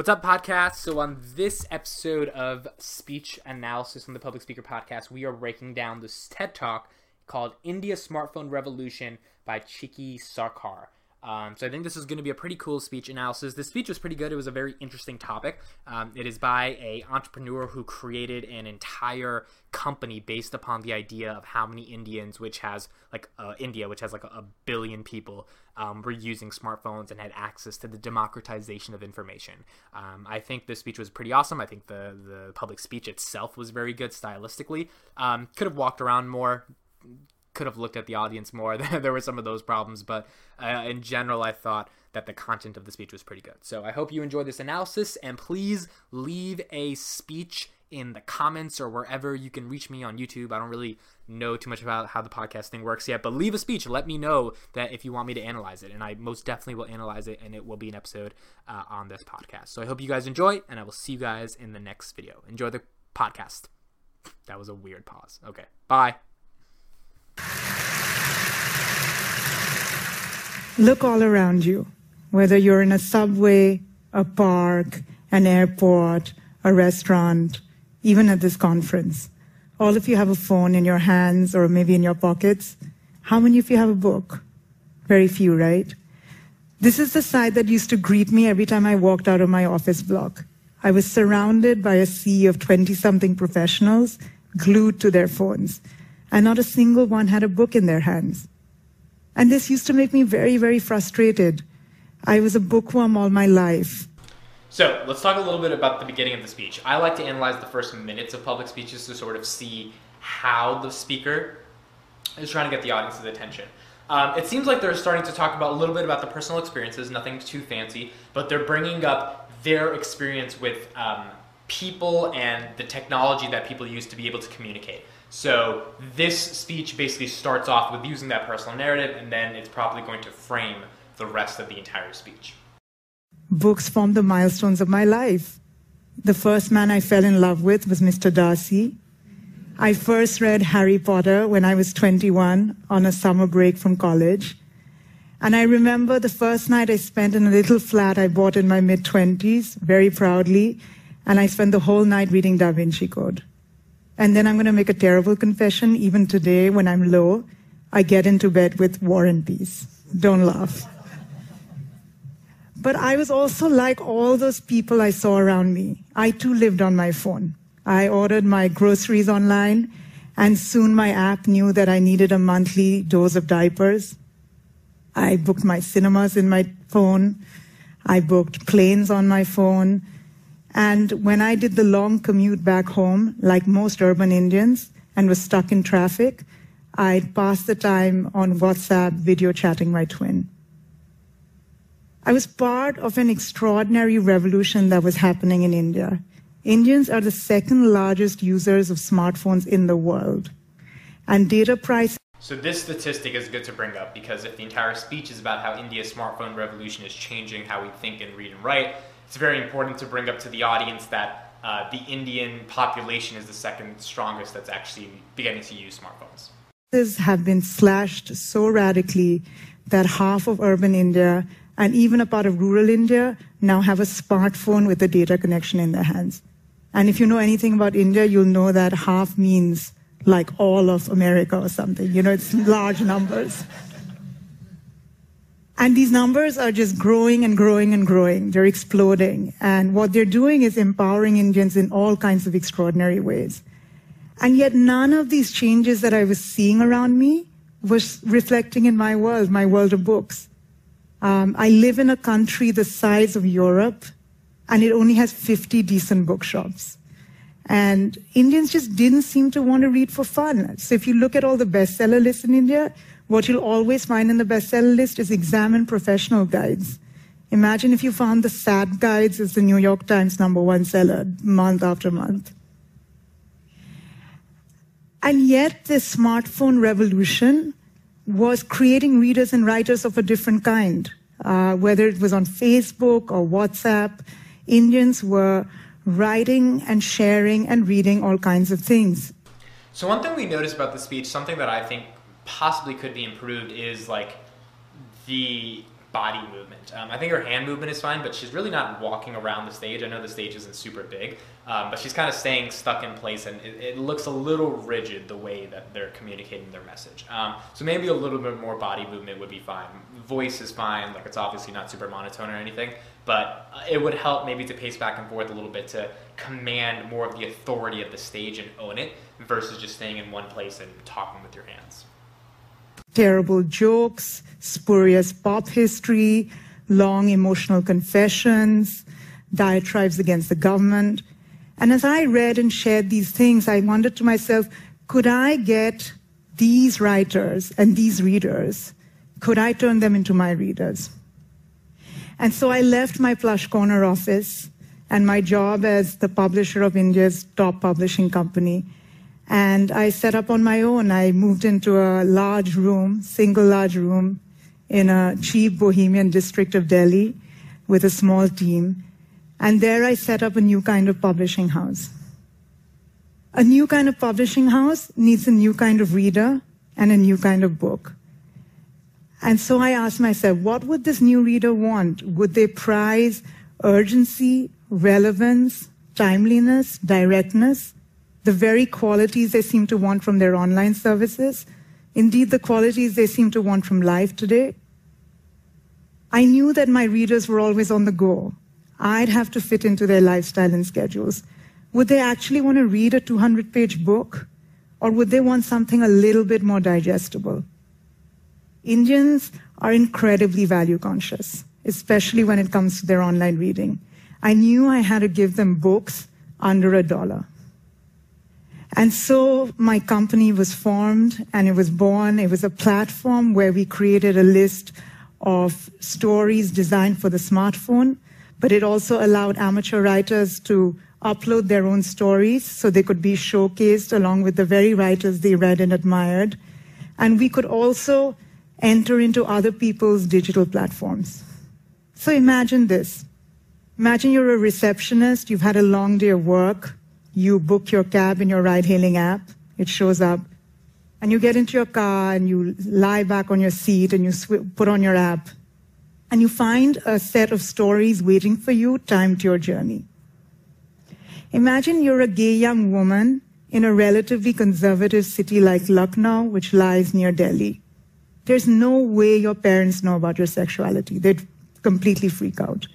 What's up, podcast? So, on this episode of Speech Analysis on the Public Speaker Podcast, we are breaking down this TED Talk called India Smartphone Revolution by Chiki Sarkar. Um, so I think this is going to be a pretty cool speech analysis. This speech was pretty good. It was a very interesting topic. Um, it is by a entrepreneur who created an entire company based upon the idea of how many Indians, which has like uh, India, which has like a, billion people, um, were using smartphones and had access to the democratization of information. Um, I think this speech was pretty awesome. I think the the public speech itself was very good stylistically. Um, could have walked around more could have looked at the audience more. there were some of those problems, but uh, in general, I thought that the content of the speech was pretty good. So I hope you enjoyed this analysis, and please leave a speech in the comments or wherever you can reach me on YouTube. I don't really know too much about how the podcast thing works yet, but leave a speech. Let me know that if you want me to analyze it, and I most definitely will analyze it, and it will be an episode uh, on this podcast. So I hope you guys enjoy, and I will see you guys in the next video. Enjoy the podcast. That was a weird pause. Okay, bye. Look all around you, whether you're in a subway, a park, an airport, a restaurant, even at this conference. All of you have a phone in your hands or maybe in your pockets. How many of you have a book? Very few, right? This is the side that used to greet me every time I walked out of my office block. I was surrounded by a sea of 20 something professionals glued to their phones and not a single one had a book in their hands. And this used to make me very, very frustrated. I was a bookworm all my life. So let's talk a little bit about the beginning of the speech. I like to analyze the first minutes of public speeches to sort of see how the speaker is trying to get the audience's attention. Um, it seems like they're starting to talk about a little bit about the personal experiences, nothing too fancy, but they're bringing up their experience with um, people and the technology that people use to be able to communicate. So this speech basically starts off with using that personal narrative, and then it's probably going to frame the rest of the entire speech. Books formed the milestones of my life. The first man I fell in love with was Mr. Darcy. I first read Harry Potter when I was 21 on a summer break from college. And I remember the first night I spent in a little flat I bought in my mid 20s, very proudly, and I spent the whole night reading Da Vinci Code. And then I'm going to make a terrible confession. Even today, when I'm low, I get into bed with War and Peace. Don't laugh. But I was also like all those people I saw around me. I too lived on my phone. I ordered my groceries online, and soon my app knew that I needed a monthly dose of diapers. I booked my cinemas in my phone. I booked planes on my phone. And when I did the long commute back home, like most urban Indians, and was stuck in traffic, I'd pass the time on WhatsApp video chatting my twin. I was part of an extraordinary revolution that was happening in India. Indians are the second largest users of smartphones in the world. And data price. So, this statistic is good to bring up because if the entire speech is about how India's smartphone revolution is changing how we think and read and write, it's very important to bring up to the audience that uh, the Indian population is the second strongest that's actually beginning to use smartphones. Have been slashed so radically that half of urban India and even a part of rural India now have a smartphone with a data connection in their hands. And if you know anything about India, you'll know that half means like all of America or something. You know, it's large numbers. And these numbers are just growing and growing and growing. They're exploding. And what they're doing is empowering Indians in all kinds of extraordinary ways. And yet none of these changes that I was seeing around me was reflecting in my world, my world of books. Um, I live in a country the size of Europe, and it only has 50 decent bookshops. And Indians just didn't seem to want to read for fun. So if you look at all the bestseller lists in India, what you'll always find in the bestseller list is examine professional guides. Imagine if you found the SAT guides as the New York Times number one seller month after month. And yet, this smartphone revolution was creating readers and writers of a different kind. Uh, whether it was on Facebook or WhatsApp, Indians were writing and sharing and reading all kinds of things. So, one thing we noticed about the speech, something that I think possibly could be improved is like the body movement. Um, I think her hand movement is fine, but she's really not walking around the stage. I know the stage isn't super big, um, but she's kind of staying stuck in place, and it, it, looks a little rigid the way that they're communicating their message. Um, so maybe a little bit more body movement would be fine. Voice is fine, like it's obviously not super monotone or anything, but uh, it would help maybe to pace back and forth a little bit to command more of the authority of the stage and own it versus just staying in one place and talking with your hands. Terrible jokes, spurious pop history, long emotional confessions, diatribes against the government. And as I read and shared these things, I wondered to myself, could I get these writers and these readers, could I turn them into my readers? And so I left my plush corner office and my job as the publisher of India's top publishing company. And I set up on my own. I moved into a large room, single large room, in a cheap bohemian district of Delhi with a small team. And there I set up a new kind of publishing house. A new kind of publishing house needs a new kind of reader and a new kind of book. And so I asked myself, what would this new reader want? Would they prize urgency, relevance, timeliness, directness, the very qualities they seem to want from their online services? Indeed, the qualities they seem to want from life today? I knew that my readers were always on the go. I'd have to fit into their lifestyle and schedules. Would they actually want to read a 200 page book? Or would they want something a little bit more digestible? Indians are incredibly value conscious, especially when it comes to their online reading. I knew I had to give them books under a dollar. And so my company was formed and it was born. It was a platform where we created a list of stories designed for the smartphone, but it also allowed amateur writers to upload their own stories so they could be showcased along with the very writers they read and admired. And we could also enter into other people's digital platforms. So imagine this. Imagine you're a receptionist, you've had a long day of work, you book your cab in your ride hailing app, it shows up, and you get into your car and you lie back on your seat and you sw- put on your app and you find a set of stories waiting for you timed to your journey. Imagine you're a gay young woman in a relatively conservative city like Lucknow, which lies near Delhi. There's no way your parents know about your sexuality. They'd completely freak out.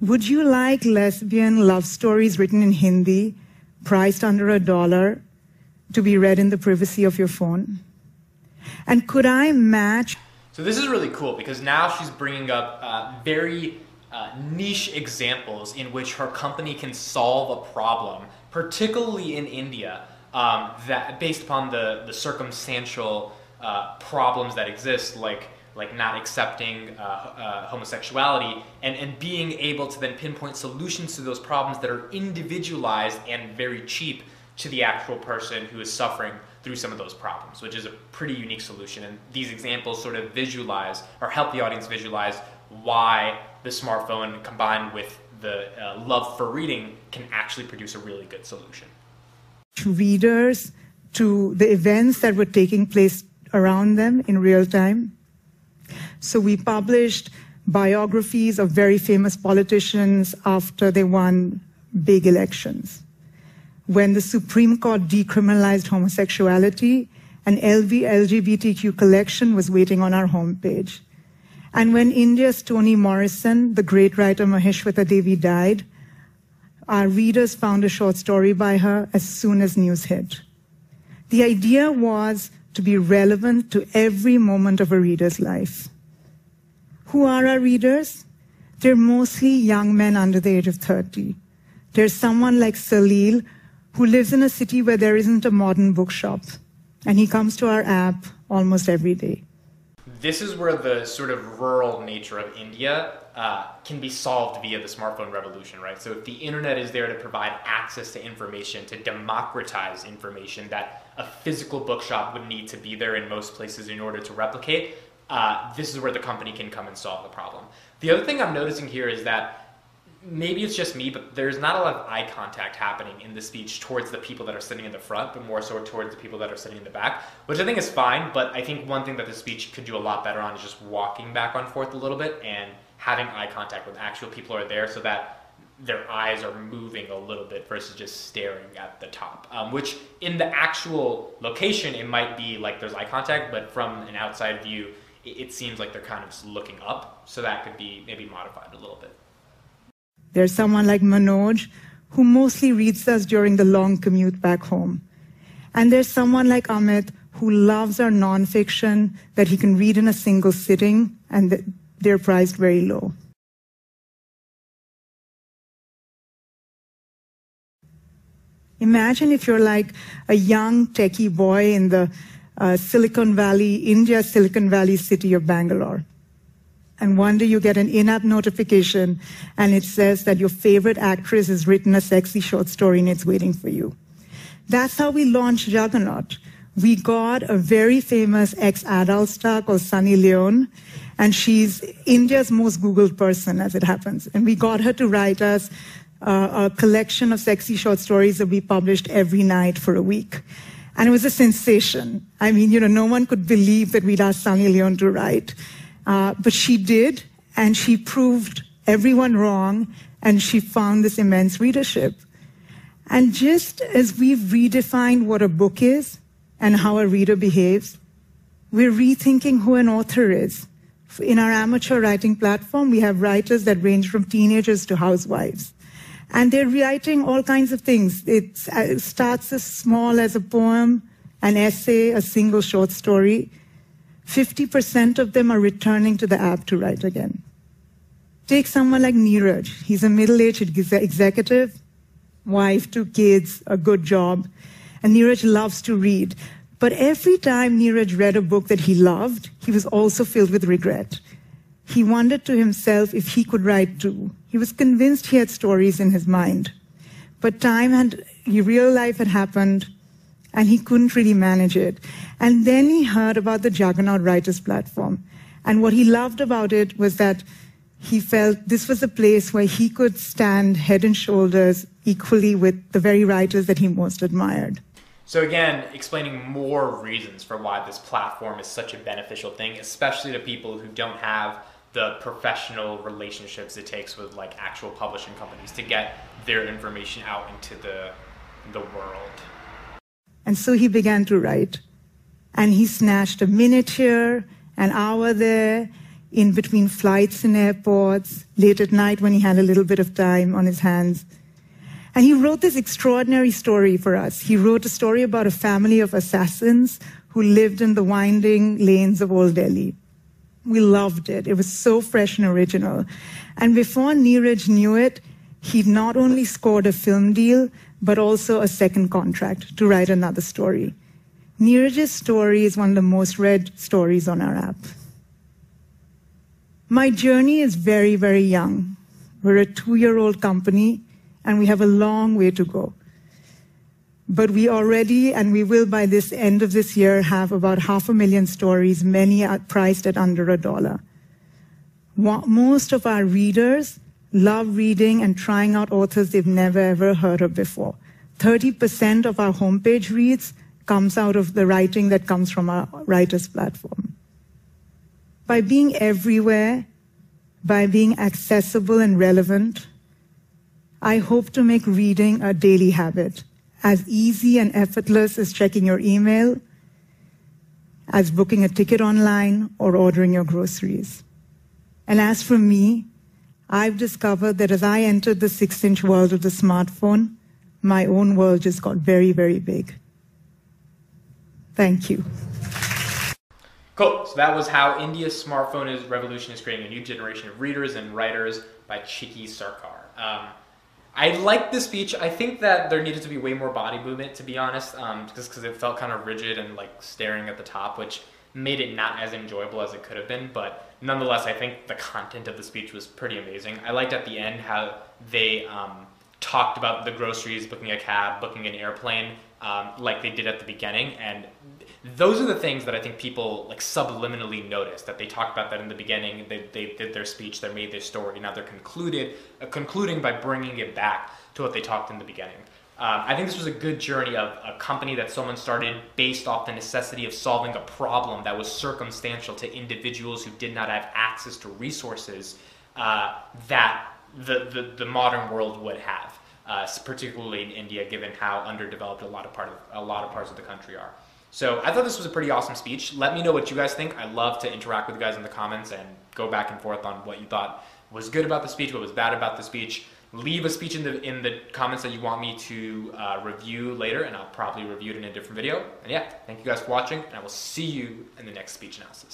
Would you like lesbian love stories written in Hindi, priced under a dollar, to be read in the privacy of your phone? And could I match? So this is really cool because now she's bringing up uh, very uh, niche examples in which her company can solve a problem, particularly in India, um, that based upon the the circumstantial uh, problems that exist, like like not accepting uh, uh, homosexuality, and, and being able to then pinpoint solutions to those problems that are individualized and very cheap to the actual person who is suffering through some of those problems, which is a pretty unique solution. And these examples sort of visualize or help the audience visualize why the smartphone combined with the uh, love for reading can actually produce a really good solution. To Readers to the events that were taking place around them in real time. So we published biographies of very famous politicians after they won big elections. When the Supreme Court decriminalized homosexuality, an LV LGBTQ collection was waiting on our homepage. And when India's Toni Morrison, the great writer Mahashweta Devi died, our readers found a short story by her as soon as news hit. The idea was to be relevant to every moment of a reader's life. Who are our readers? They're mostly young men under the age of 30. There's someone like Salil who lives in a city where there isn't a modern bookshop, and he comes to our app almost every day. This is where the sort of rural nature of India uh, can be solved via the smartphone revolution, right? So if the internet is there to provide access to information, to democratize information that a physical bookshop would need to be there in most places in order to replicate, uh, this is where the company can come and solve the problem. The other thing I'm noticing here is that maybe it's just me, but there's not a lot of eye contact happening in the speech towards the people that are sitting in the front, but more so towards the people that are sitting in the back, which I think is fine. But I think one thing that the speech could do a lot better on is just walking back and forth a little bit and having eye contact with actual people who are there so that their eyes are moving a little bit versus just staring at the top. Um, which in the actual location, it might be like there's eye contact, but from an outside view, it, seems like they're kind of looking up. So that could be maybe modified a little bit. There's someone like Manoj who mostly reads us during the long commute back home. And there's someone like Amit who loves our nonfiction that he can read in a single sitting and they're priced very low. Imagine if you're like a young techie boy in the uh, Silicon Valley, India, Silicon Valley city of Bangalore. And one day you get an in-app notification and it says that your favorite actress has written a sexy short story and it's waiting for you. That's how we launched Juggernaut. We got a very famous ex-adult star called Sunny Leone, and she's India's most Googled person, as it happens. And we got her to write us uh, a collection of sexy short stories that we published every night for a week. And it was a sensation. I mean, you know, no one could believe that we'd asked Sunny Leone to write. Uh, but she did, and she proved everyone wrong, and she found this immense readership. And just as we've redefined what a book is and how a reader behaves, we're rethinking who an author is. In our amateur writing platform, we have writers that range from teenagers to housewives. And they're writing all kinds of things. Uh, it starts as small as a poem, an essay, a single short story. 50% of them are returning to the app to write again. Take someone like Neeraj. He's a middle-aged executive, wife, two kids, a good job. And Neeraj loves to read. But every time Neeraj read a book that he loved, he was also filled with regret. He wondered to himself if he could write too. He was convinced he had stories in his mind. But time and real life had happened, and he couldn't really manage it. And then he heard about the Juggernaut Writers Platform. And what he loved about it was that he felt this was a place where he could stand head and shoulders equally with the very writers that he most admired. So, again, explaining more reasons for why this platform is such a beneficial thing, especially to people who don't have the professional relationships it takes with like actual publishing companies to get their information out into the the world. And so he began to write. And he snatched a minute here, an hour there, in between flights and airports, late at night when he had a little bit of time on his hands. And he wrote this extraordinary story for us. He wrote a story about a family of assassins who lived in the winding lanes of Old Delhi. We loved it. It was so fresh and original. And before Neeraj knew it, he'd not only scored a film deal, but also a second contract to write another story. Neeraj's story is one of the most read stories on our app. My journey is very, very young. We're a two year old company, and we have a long way to go. But we already, and we will by this end of this year, have about half a million stories, many are priced at under a dollar. Most of our readers love reading and trying out authors they've never ever heard of before. 30% of our homepage reads comes out of the writing that comes from our writers platform. By being everywhere, by being accessible and relevant, I hope to make reading a daily habit as easy and effortless as checking your email, as booking a ticket online, or ordering your groceries. And as for me, I've discovered that as I entered the six inch world of the smartphone, my own world just got very, very big. Thank you. Cool. So that was how India's smartphone is revolution is creating a new generation of readers and writers by Chiki Sarkar. Um, I liked the speech. I think that there needed to be way more body movement, to be honest, um, just because it felt kind of rigid and like staring at the top, which made it not as enjoyable as it could have been. But nonetheless, I think the content of the speech was pretty amazing. I liked at the end how they um, talked about the groceries, booking a cab, booking an airplane um, like they did at the beginning. And those are the things that I think people like subliminally notice that they talked about that in the beginning. They, they did their speech, they made their story. Now they're concluded, uh, concluding by bringing it back to what they talked in the beginning. Um, I think this was a good journey of a company that someone started based off the necessity of solving a problem that was circumstantial to individuals who did not have access to resources uh, that the, the, the modern world would have, uh, particularly in India, given how underdeveloped a lot of part of a lot of parts of the country are. So I thought this was a pretty awesome speech. Let me know what you guys think. I love to interact with you guys in the comments and go back and forth on what you thought was good about the speech, what was bad about the speech. Leave a speech in the in the comments that you want me to uh, review later, and I'll probably review it in a different video. And yeah, thank you guys for watching, and I will see you in the next speech analysis.